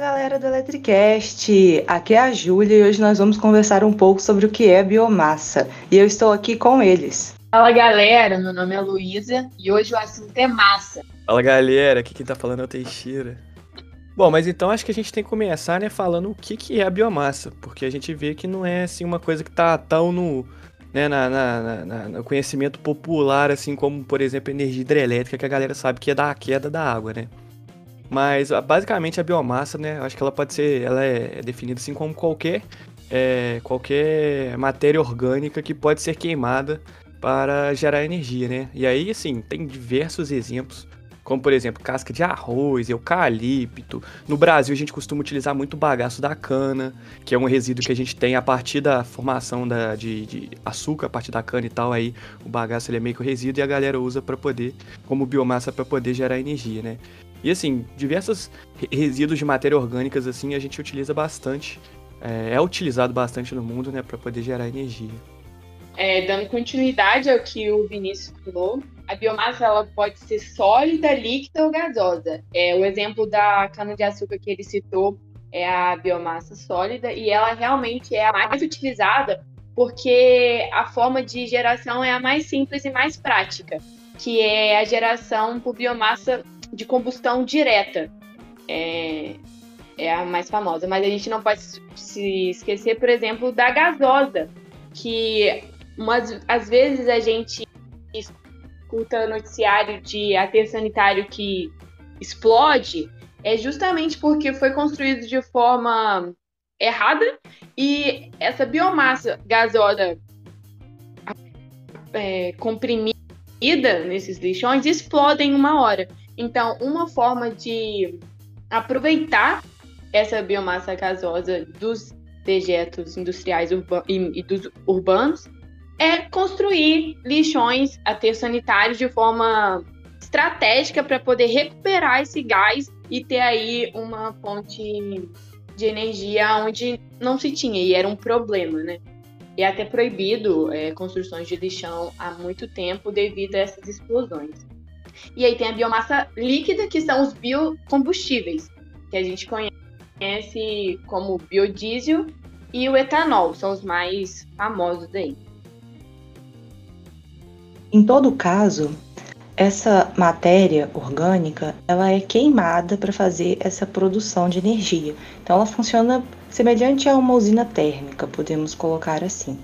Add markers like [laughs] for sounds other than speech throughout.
galera do Electricast! Aqui é a Júlia e hoje nós vamos conversar um pouco sobre o que é biomassa. E eu estou aqui com eles. Fala galera, meu nome é Luísa e hoje o assunto é massa. Fala galera, aqui quem tá falando é o Teixeira. Bom, mas então acho que a gente tem que começar, né, falando o que, que é a biomassa, porque a gente vê que não é assim uma coisa que tá tão no, né, na, na, na, no conhecimento popular, assim como, por exemplo, energia hidrelétrica, que a galera sabe que é da queda da água, né? Mas basicamente a biomassa, né? Acho que ela pode ser, ela é definida assim como qualquer é, qualquer matéria orgânica que pode ser queimada para gerar energia, né? E aí, assim, tem diversos exemplos, como por exemplo, casca de arroz, eucalipto. No Brasil, a gente costuma utilizar muito o bagaço da cana, que é um resíduo que a gente tem a partir da formação da, de, de açúcar, a partir da cana e tal. Aí o bagaço ele é meio que o resíduo e a galera usa para poder, como biomassa, para poder gerar energia, né? E assim, diversos resíduos de matéria orgânicas assim a gente utiliza bastante, é, é utilizado bastante no mundo, né, para poder gerar energia. É, dando continuidade ao que o Vinícius falou, a biomassa ela pode ser sólida, líquida ou gasosa. É, o exemplo da cana-de-açúcar que ele citou é a biomassa sólida e ela realmente é a mais utilizada porque a forma de geração é a mais simples e mais prática, que é a geração por biomassa de combustão direta. É, é a mais famosa. Mas a gente não pode se esquecer, por exemplo, da gasosa, que umas, às vezes a gente escuta noticiário de aterro sanitário que explode, é justamente porque foi construído de forma errada e essa biomassa gasosa é, comprimida nesses lixões explode em uma hora. Então, uma forma de aproveitar essa biomassa gasosa dos dejetos industriais e, dos urbanos é construir lixões aterros sanitários de forma estratégica para poder recuperar esse gás e ter aí uma fonte de energia onde não se tinha e era um problema, né? E é até proibido é, construções de lixão há muito tempo devido a essas explosões. E aí tem a biomassa líquida, que são os biocombustíveis, que a gente conhece como biodiesel e o etanol, são os mais famosos aí. Em todo caso, essa matéria orgânica, ela é queimada para fazer essa produção de energia. Então ela funciona semelhante a uma usina térmica, podemos colocar assim.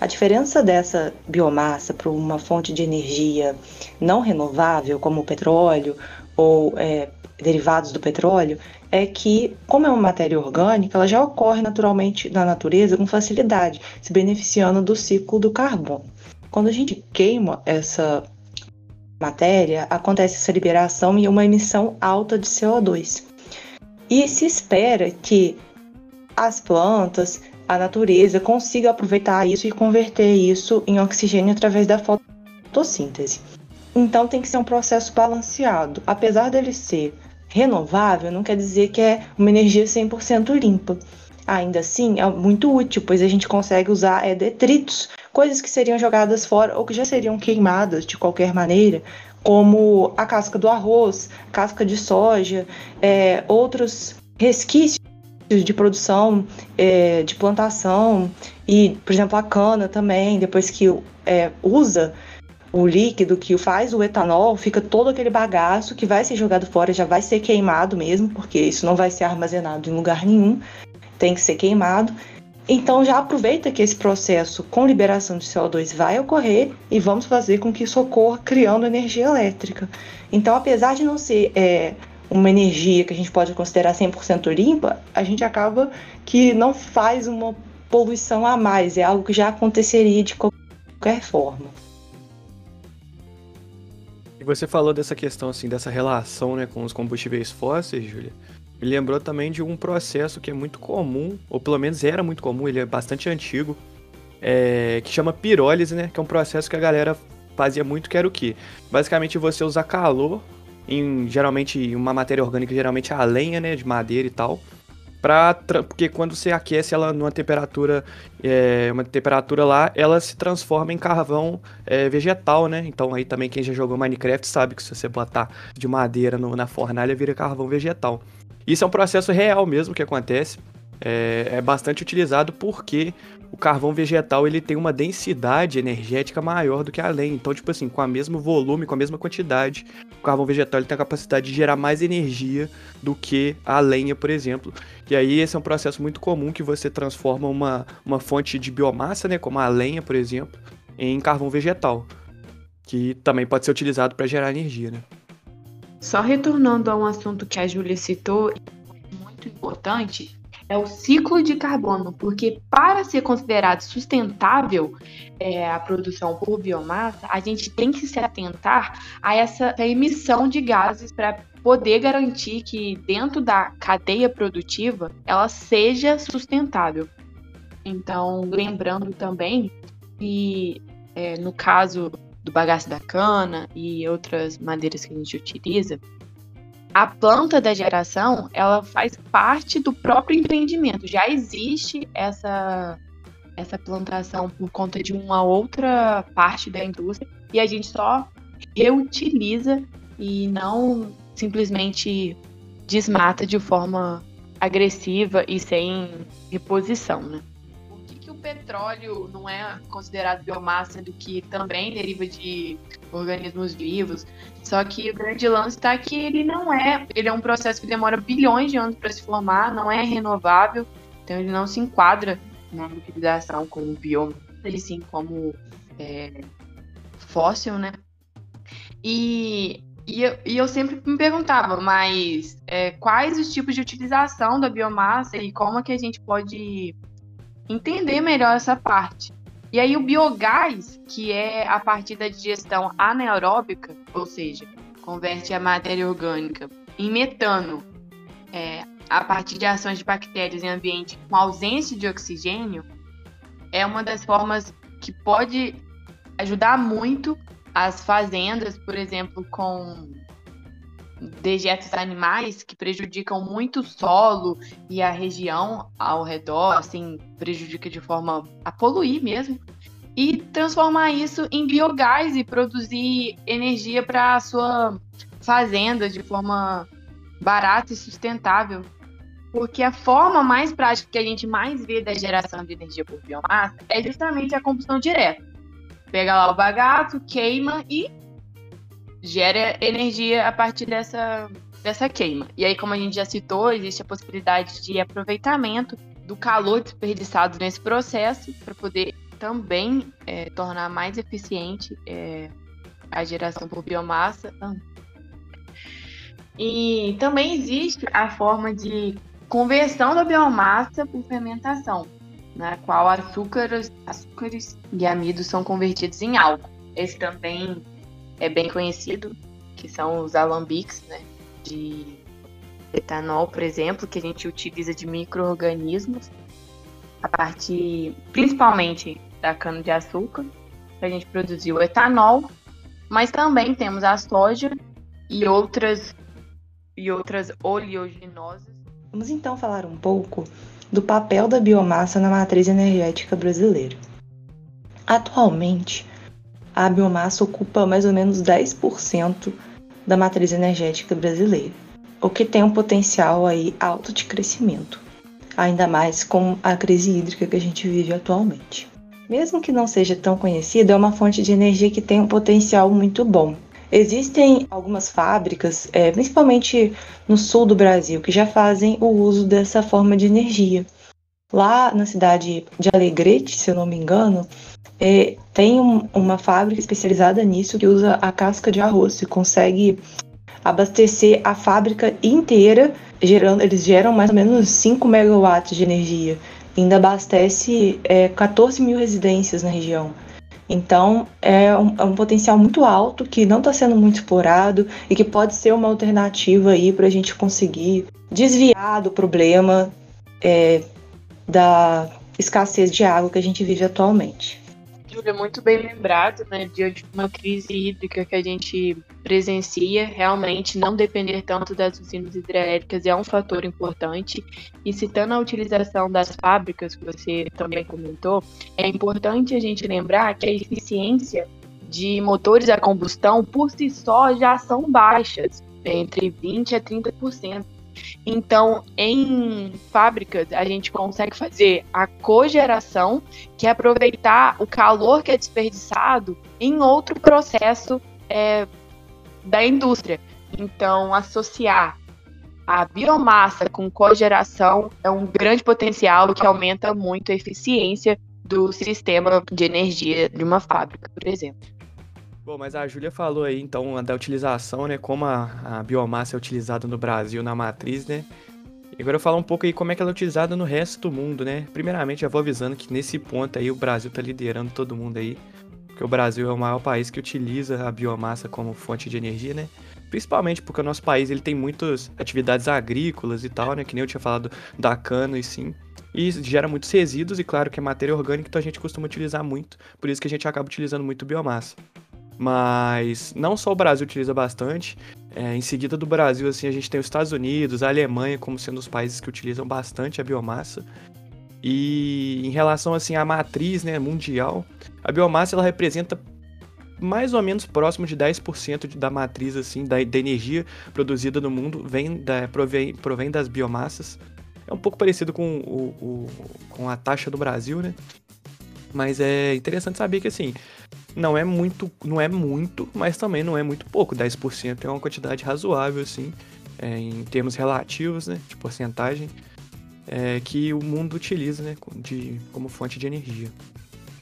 A diferença dessa biomassa para uma fonte de energia não renovável, como o petróleo ou é, derivados do petróleo, é que, como é uma matéria orgânica, ela já ocorre naturalmente na natureza com facilidade, se beneficiando do ciclo do carbono. Quando a gente queima essa matéria, acontece essa liberação e uma emissão alta de CO2. E se espera que as plantas a natureza consiga aproveitar isso e converter isso em oxigênio através da fotossíntese. Então tem que ser um processo balanceado. Apesar dele ser renovável, não quer dizer que é uma energia 100% limpa. Ainda assim, é muito útil, pois a gente consegue usar é, detritos, coisas que seriam jogadas fora ou que já seriam queimadas de qualquer maneira, como a casca do arroz, casca de soja, é, outros resquícios de produção, é, de plantação e, por exemplo, a cana também, depois que é, usa o líquido que faz o etanol, fica todo aquele bagaço que vai ser jogado fora, já vai ser queimado mesmo, porque isso não vai ser armazenado em lugar nenhum, tem que ser queimado. Então já aproveita que esse processo com liberação de CO2 vai ocorrer e vamos fazer com que isso ocorra criando energia elétrica. Então, apesar de não ser é, uma energia que a gente pode considerar 100% limpa, a gente acaba que não faz uma poluição a mais, é algo que já aconteceria de qualquer forma. E você falou dessa questão assim, dessa relação, né, com os combustíveis fósseis, Júlia. Me lembrou também de um processo que é muito comum, ou pelo menos era muito comum, ele é bastante antigo, é, que chama pirólise, né? Que é um processo que a galera fazia muito, que era o quê? Basicamente você usar calor em geralmente uma matéria orgânica, geralmente a lenha, né, de madeira e tal. Pra, porque quando você aquece ela numa temperatura, é, uma temperatura lá, ela se transforma em carvão é, vegetal, né? Então aí também quem já jogou Minecraft sabe que se você botar de madeira no, na fornalha vira carvão vegetal. Isso é um processo real mesmo que acontece. É, é bastante utilizado porque o carvão vegetal ele tem uma densidade energética maior do que a lenha. Então, tipo assim, com o mesmo volume, com a mesma quantidade, o carvão vegetal ele tem a capacidade de gerar mais energia do que a lenha, por exemplo. E aí esse é um processo muito comum que você transforma uma, uma fonte de biomassa, né, como a lenha, por exemplo, em carvão vegetal, que também pode ser utilizado para gerar energia, né? Só retornando a um assunto que a Júlia citou, muito importante, é o ciclo de carbono, porque para ser considerado sustentável é, a produção por biomassa, a gente tem que se atentar a essa emissão de gases para poder garantir que dentro da cadeia produtiva ela seja sustentável. Então, lembrando também que é, no caso do bagaço da cana e outras madeiras que a gente utiliza, a planta da geração, ela faz parte do próprio empreendimento. Já existe essa essa plantação por conta de uma outra parte da indústria e a gente só reutiliza e não simplesmente desmata de forma agressiva e sem reposição, né? Petróleo não é considerado biomassa do que também deriva de organismos vivos. Só que o grande lance está que ele não é, ele é um processo que demora bilhões de anos para se formar, não é renovável, então ele não se enquadra na utilização como bioma, ele sim como é, fóssil, né? E, e, eu, e eu sempre me perguntava, mas é, quais os tipos de utilização da biomassa e como é que a gente pode entender melhor essa parte. E aí o biogás, que é a partir da digestão anaeróbica, ou seja, converte a matéria orgânica em metano, é, a partir de ações de bactérias em ambiente com ausência de oxigênio, é uma das formas que pode ajudar muito as fazendas, por exemplo, com dejetos animais que prejudicam muito o solo e a região ao redor, assim, prejudica de forma a poluir mesmo, e transformar isso em biogás e produzir energia para a sua fazenda de forma barata e sustentável. Porque a forma mais prática que a gente mais vê da geração de energia por biomassa é justamente a combustão direta. Pega lá o bagaço, queima e gera energia a partir dessa, dessa queima. E aí, como a gente já citou, existe a possibilidade de aproveitamento do calor desperdiçado nesse processo para poder também é, tornar mais eficiente é, a geração por biomassa. E também existe a forma de conversão da biomassa por fermentação, na qual açúcares, açúcares e amidos são convertidos em álcool. Esse também é bem conhecido, que são os alambiques, né, de etanol, por exemplo, que a gente utiliza de micro-organismos a partir principalmente da cana-de-açúcar, para a gente produzir o etanol, mas também temos a soja e outras, e outras oleaginosas. Vamos então falar um pouco do papel da biomassa na matriz energética brasileira. Atualmente, a biomassa ocupa mais ou menos 10% da matriz energética brasileira, o que tem um potencial aí alto de crescimento, ainda mais com a crise hídrica que a gente vive atualmente. Mesmo que não seja tão conhecida, é uma fonte de energia que tem um potencial muito bom. Existem algumas fábricas, é, principalmente no sul do Brasil, que já fazem o uso dessa forma de energia. Lá na cidade de Alegrete, se eu não me engano, é, tem um, uma fábrica especializada nisso que usa a casca de arroz e consegue abastecer a fábrica inteira, gerando, eles geram mais ou menos 5 megawatts de energia. Ainda abastece é, 14 mil residências na região. Então é um, é um potencial muito alto que não está sendo muito explorado e que pode ser uma alternativa aí para a gente conseguir desviar do problema é, da escassez de água que a gente vive atualmente. Júlia, muito bem lembrado, né? De uma crise hídrica que a gente presencia, realmente não depender tanto das usinas hidrelétricas é um fator importante. E citando a utilização das fábricas, que você também comentou, é importante a gente lembrar que a eficiência de motores a combustão por si só já são baixas, entre 20% a 30%. Então, em fábricas, a gente consegue fazer a cogeração, que é aproveitar o calor que é desperdiçado em outro processo é, da indústria. Então, associar a biomassa com cogeração é um grande potencial que aumenta muito a eficiência do sistema de energia de uma fábrica, por exemplo. Bom, mas a Júlia falou aí então da utilização, né? Como a, a, biomassa é utilizada no Brasil na matriz, né? E agora eu falo um pouco aí como é que ela é utilizada no resto do mundo, né? Primeiramente, já vou avisando que nesse ponto aí o Brasil tá liderando todo mundo aí, porque o Brasil é o maior país que utiliza a biomassa como fonte de energia, né? Principalmente porque o nosso país ele tem muitas atividades agrícolas e tal, né? Que nem eu tinha falado da cana e sim. E gera muitos resíduos, e claro que é matéria orgânica, então a gente costuma utilizar muito, por isso que a gente acaba utilizando muito biomassa. Mas não só o Brasil utiliza bastante. É, em seguida do Brasil, assim, a gente tem os Estados Unidos, a Alemanha como sendo os países que utilizam bastante a biomassa. E em relação assim à matriz né, mundial, a biomassa ela representa mais ou menos próximo de 10% da matriz assim da, da, energia produzida no mundo vem da, provém, provém das biomassas. É um pouco parecido com, o, o, com a taxa do Brasil, né? Mas é interessante saber que assim, não é muito, não é muito, mas também não é muito pouco. 10% é uma quantidade razoável, assim, é, em termos relativos, né, de porcentagem, é, que o mundo utiliza, né, de, como fonte de energia.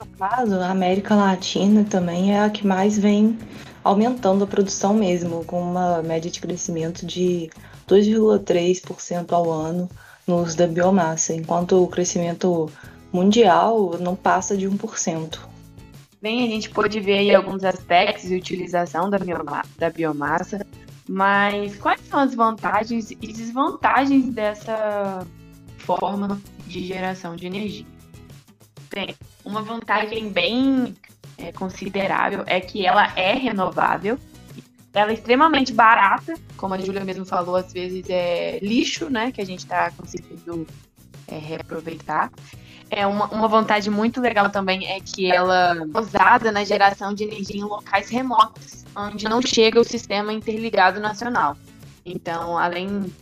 No caso, a América Latina também é a que mais vem aumentando a produção mesmo, com uma média de crescimento de 2,3% ao ano no uso da biomassa, enquanto o crescimento mundial não passa de 1%. Bem, a gente pôde ver aí alguns aspectos de utilização da, bioma da biomassa, mas quais são as vantagens e desvantagens dessa forma de geração de energia? Bem, uma vantagem bem é, considerável é que ela é renovável, ela é extremamente barata, como a Júlia mesmo falou, às vezes é lixo, né, que a gente está conseguindo é, reaproveitar. É uma, uma vantagem muito legal também é que ela é usada na geração de energia em locais remotos, onde não chega o sistema interligado nacional. Então, além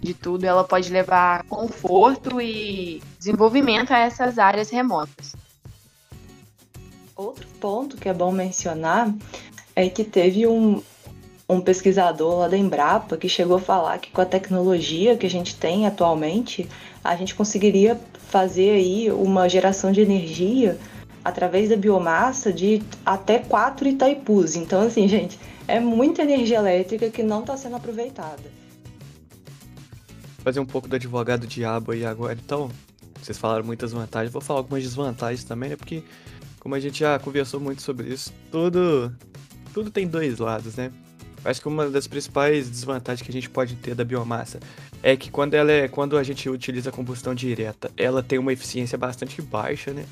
de tudo, ela pode levar conforto e desenvolvimento a essas áreas remotas. Outro ponto que é bom mencionar é que teve um, um pesquisador lá da Embrapa que chegou a falar que com a tecnologia que a gente tem atualmente, a gente conseguiria fazer aí uma geração de energia através da biomassa de até quatro Itaipus. Então, assim, [laughs] gente, é muita energia elétrica que não está sendo aproveitada. Fazer um pouco do advogado diabo aí agora, então. Vocês falaram muitas vantagens, vou falar algumas desvantagens também, né? Porque, como a gente já conversou muito sobre isso, tudo, tudo tem dois lados, né? Acho que uma das principais desvantagens que a gente pode ter da biomassa é que quando ela é, quando a gente utiliza combustão direta, ela tem uma eficiência bastante baixa, né?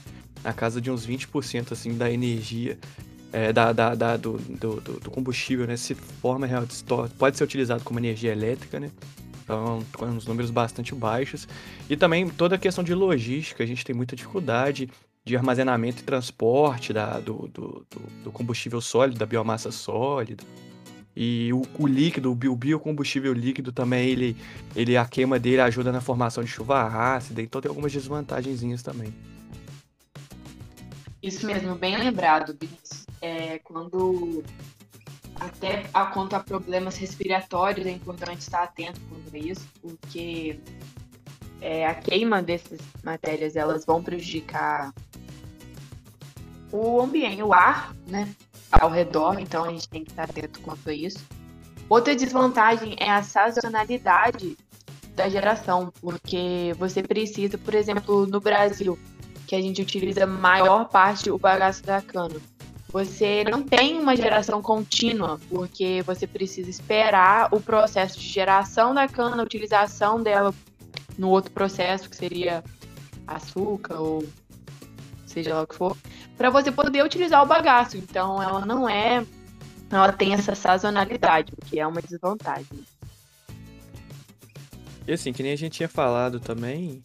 Na casa de uns 20% assim da energia é, da, da, da do, do, do, combustível, né? Se forma pode ser utilizado como energia elétrica, né? Então, com uns números bastante baixos. E também toda a questão de logística, a gente tem muita dificuldade de armazenamento e transporte da, do, do, do combustível sólido, da biomassa sólida. E o, o líquido, o biocombustível líquido também, ele, ele, a queima dele ajuda na formação de chuva ácida, então tem algumas desvantagenzinhas também. Isso mesmo, bem lembrado. É, quando até a, quanto a problemas respiratórios é importante estar atento quanto a isso, porque é, a queima dessas matérias elas vão prejudicar o ambiente, o ar, né? Ao redor, então a gente tem que estar atento quanto a isso. Outra desvantagem é a sazonalidade da geração, porque você precisa, por exemplo, no Brasil, que a gente utiliza maior parte o bagaço da cana, você não tem uma geração contínua, porque você precisa esperar o processo de geração da cana, a utilização dela no outro processo, que seria açúcar ou seja lá o que for, para você poder utilizar o bagaço. Então, ela não é. Ela tem essa sazonalidade, o que é uma desvantagem. E assim, que nem a gente tinha falado também,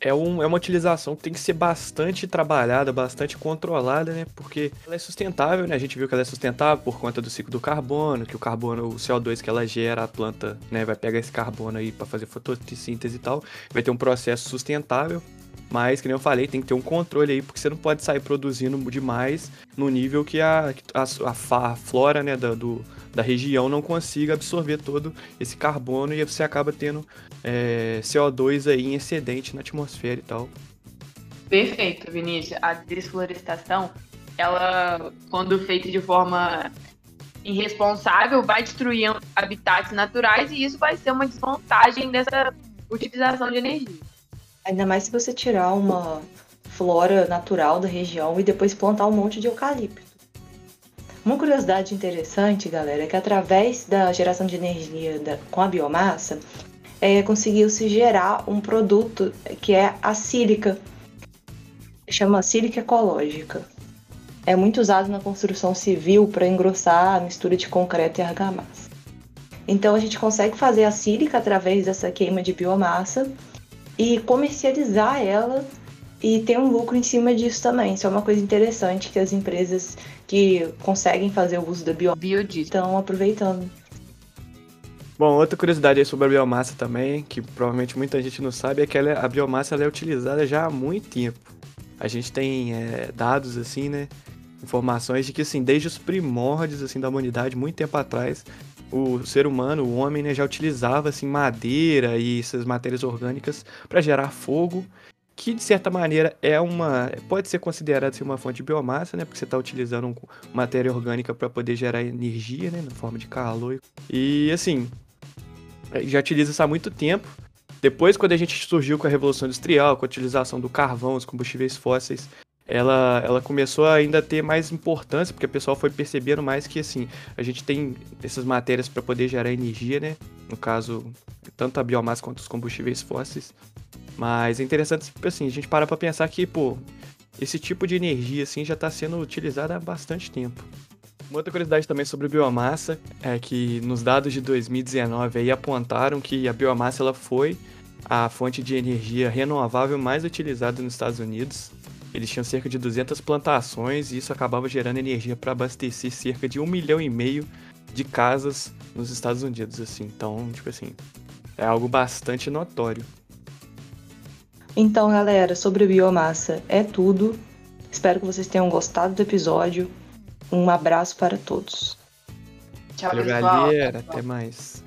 é, um, é uma utilização que tem que ser bastante trabalhada, bastante controlada, né? Porque ela é sustentável, né? A gente viu que ela é sustentável por conta do ciclo do carbono, que o carbono, o CO2 que ela gera, a planta, né, vai pegar esse carbono aí para fazer fotossíntese e tal, vai ter um processo sustentável. Mas, que nem eu falei, tem que ter um controle aí, porque você não pode sair produzindo demais no nível que a, a, a, flora né, da, do, da região não consiga absorver todo esse carbono e você acaba tendo é, CO2 aí em excedente na atmosfera e tal. Perfeito, Vinícius. A desflorestação, ela, quando feita de forma irresponsável, vai destruir habitats naturais e isso vai ser uma desvantagem dessa utilização de energia. Ainda mais se você tirar uma flora natural da região e depois plantar um monte de eucalipto. Uma curiosidade interessante, galera, é que através da geração de energia da, com a biomassa, é, conseguiu-se gerar um produto que é a sílica, chama sílica ecológica. É muito usado na construção civil para engrossar a mistura de concreto e argamassa. Então a gente consegue fazer a sílica através dessa queima de biomassa e comercializar ela e ter um lucro em cima disso também. Isso é uma coisa interessante que as empresas que conseguem fazer o uso da bio biodiesel estão aproveitando. Bom, outra curiosidade aí sobre a biomassa também, que provavelmente muita gente não sabe, é que ela, é, a biomassa é utilizada já há muito tempo. A gente tem é, dados assim, né, informações de que assim, desde os primórdios assim da humanidade, muito tempo atrás, o ser humano, o homem, né, já utilizava assim madeira e essas matérias orgânicas para gerar fogo, que de certa maneira é uma pode ser considerado assim, uma fonte de biomassa, né, porque você está utilizando matéria orgânica para poder gerar energia, né, na forma de calor. E assim, já utiliza isso há muito tempo. Depois, quando a gente surgiu com a Revolução Industrial, com a utilização do carvão, os combustíveis fósseis, ela, ela começou a ainda ter mais importância, porque o pessoal foi percebendo mais que, assim, a gente tem essas matérias para poder gerar energia, né? No caso, tanto a biomassa quanto os combustíveis fósseis. Mas é interessante, tipo assim, a gente para para pensar que, pô, esse tipo de energia, assim, já está sendo utilizada há bastante tempo. Uma outra curiosidade também sobre biomassa é que nos dados de 2019 aí apontaram que a biomassa ela foi a fonte de energia renovável mais utilizada nos Estados Unidos eles tinham cerca de 200 plantações e isso acabava gerando energia para abastecer cerca de um milhão e meio de casas nos Estados Unidos, assim. Então, tipo assim, é algo bastante notório. Então, galera, sobre biomassa é tudo. Espero que vocês tenham gostado do episódio. Um abraço para todos. Tchau, Valeu, galera. Até mais.